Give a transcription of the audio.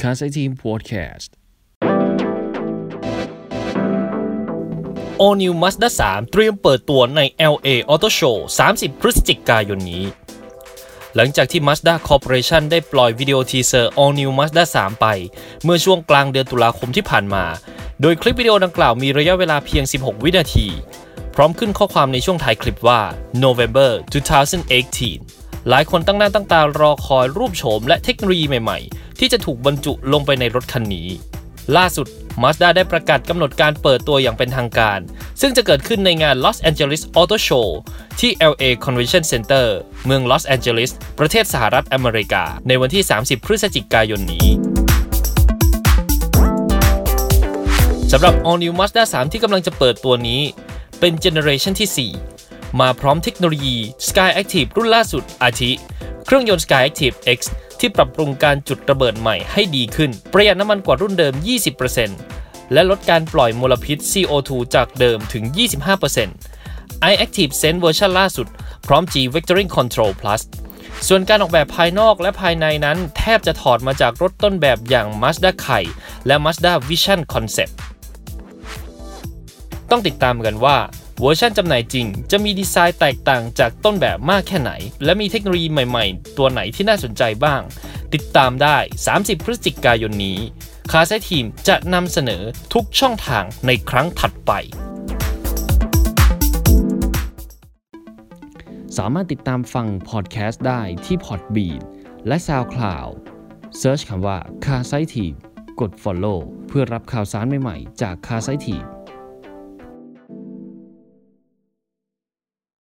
c a s ทีม Podcast All New Mazda 3 เตรียมเปิดตัวใน LA Auto Show 30 พฤศจิกายนนี้ หลังจากที่ Mazda Corporation ได้ปล่อยวิดีโอทีเซอร์ All New Mazda 3 ไป เมื่อช่วงกลางเดือนตุลาคมที่ผ่านมา โดยคลิปวิดีโอดังกล่าวมีระยะเวลาเพียง 16 วินาที พร้อมขึ้นข้อความในช่วงท้ายคลิปว่า November 2018 หลายคนตั้งหน้าตั้งตารอคอยรูปโฉมและเทคโนโลยีใหม่ๆ ที่จะถูกบรรจุลงไปในรถคันนี้ ล่าสุด Mazda ได้ประกาศกำหนดการเปิดตัวอย่างเป็นทางการ ซึ่งจะเกิดขึ้นในงาน Los Angeles Auto Show ที่ LA Convention Center เมือง Los Angeles ประเทศสหรัฐอเมริกา ในวันที่ 30 พฤศจิกายนนี้สำหรับ All New Mazda 3 ที่กำลังจะเปิดตัวนี้ เป็นเจเนอเรชันที่ 4 มาพร้อมเทคโนโลยี Skyactiv รุ่นล่าสุดอาทิ เครื่องยนต์ Skyactiv X ที่ปรับปรุงการจุดระเบิดใหม่ให้ดีขึ้น ประหยัดน้ำมันกว่ารุ่นเดิม 20%และลดการปล่อยมลพิษ CO2 จากเดิมถึง 25% i-Activsense เวอร์ชันล่าสุด พร้อม G-Vectoring Control Plus ส่วนการออกแบบภายนอกและภายในนั้น แทบจะถอดมาจากรถต้นแบบอย่าง Mazda Kai และ Mazda Vision Concept ต้องติดตามกันว่า เวอร์ชันจำหน่ายจริง จะมีดีไซน์แตกต่างจากต้นแบบมากแค่ไหน และมีเทคโนโลยีใหม่ๆ ตัวไหนที่น่าสนใจบ้าง ติดตามได้ 30 พฤศจิกายนนี้ คาไซทีมจะนำเสนอทุกช่องทางในครั้งถัดไป สามารถติดตามฟังพอดแคสต์ได้ที่ Podbean และ SoundCloud Search คำว่า c a s i t e กด Follow เพื่อรับข่าวสารใหม่ ๆ จาก c a s i t e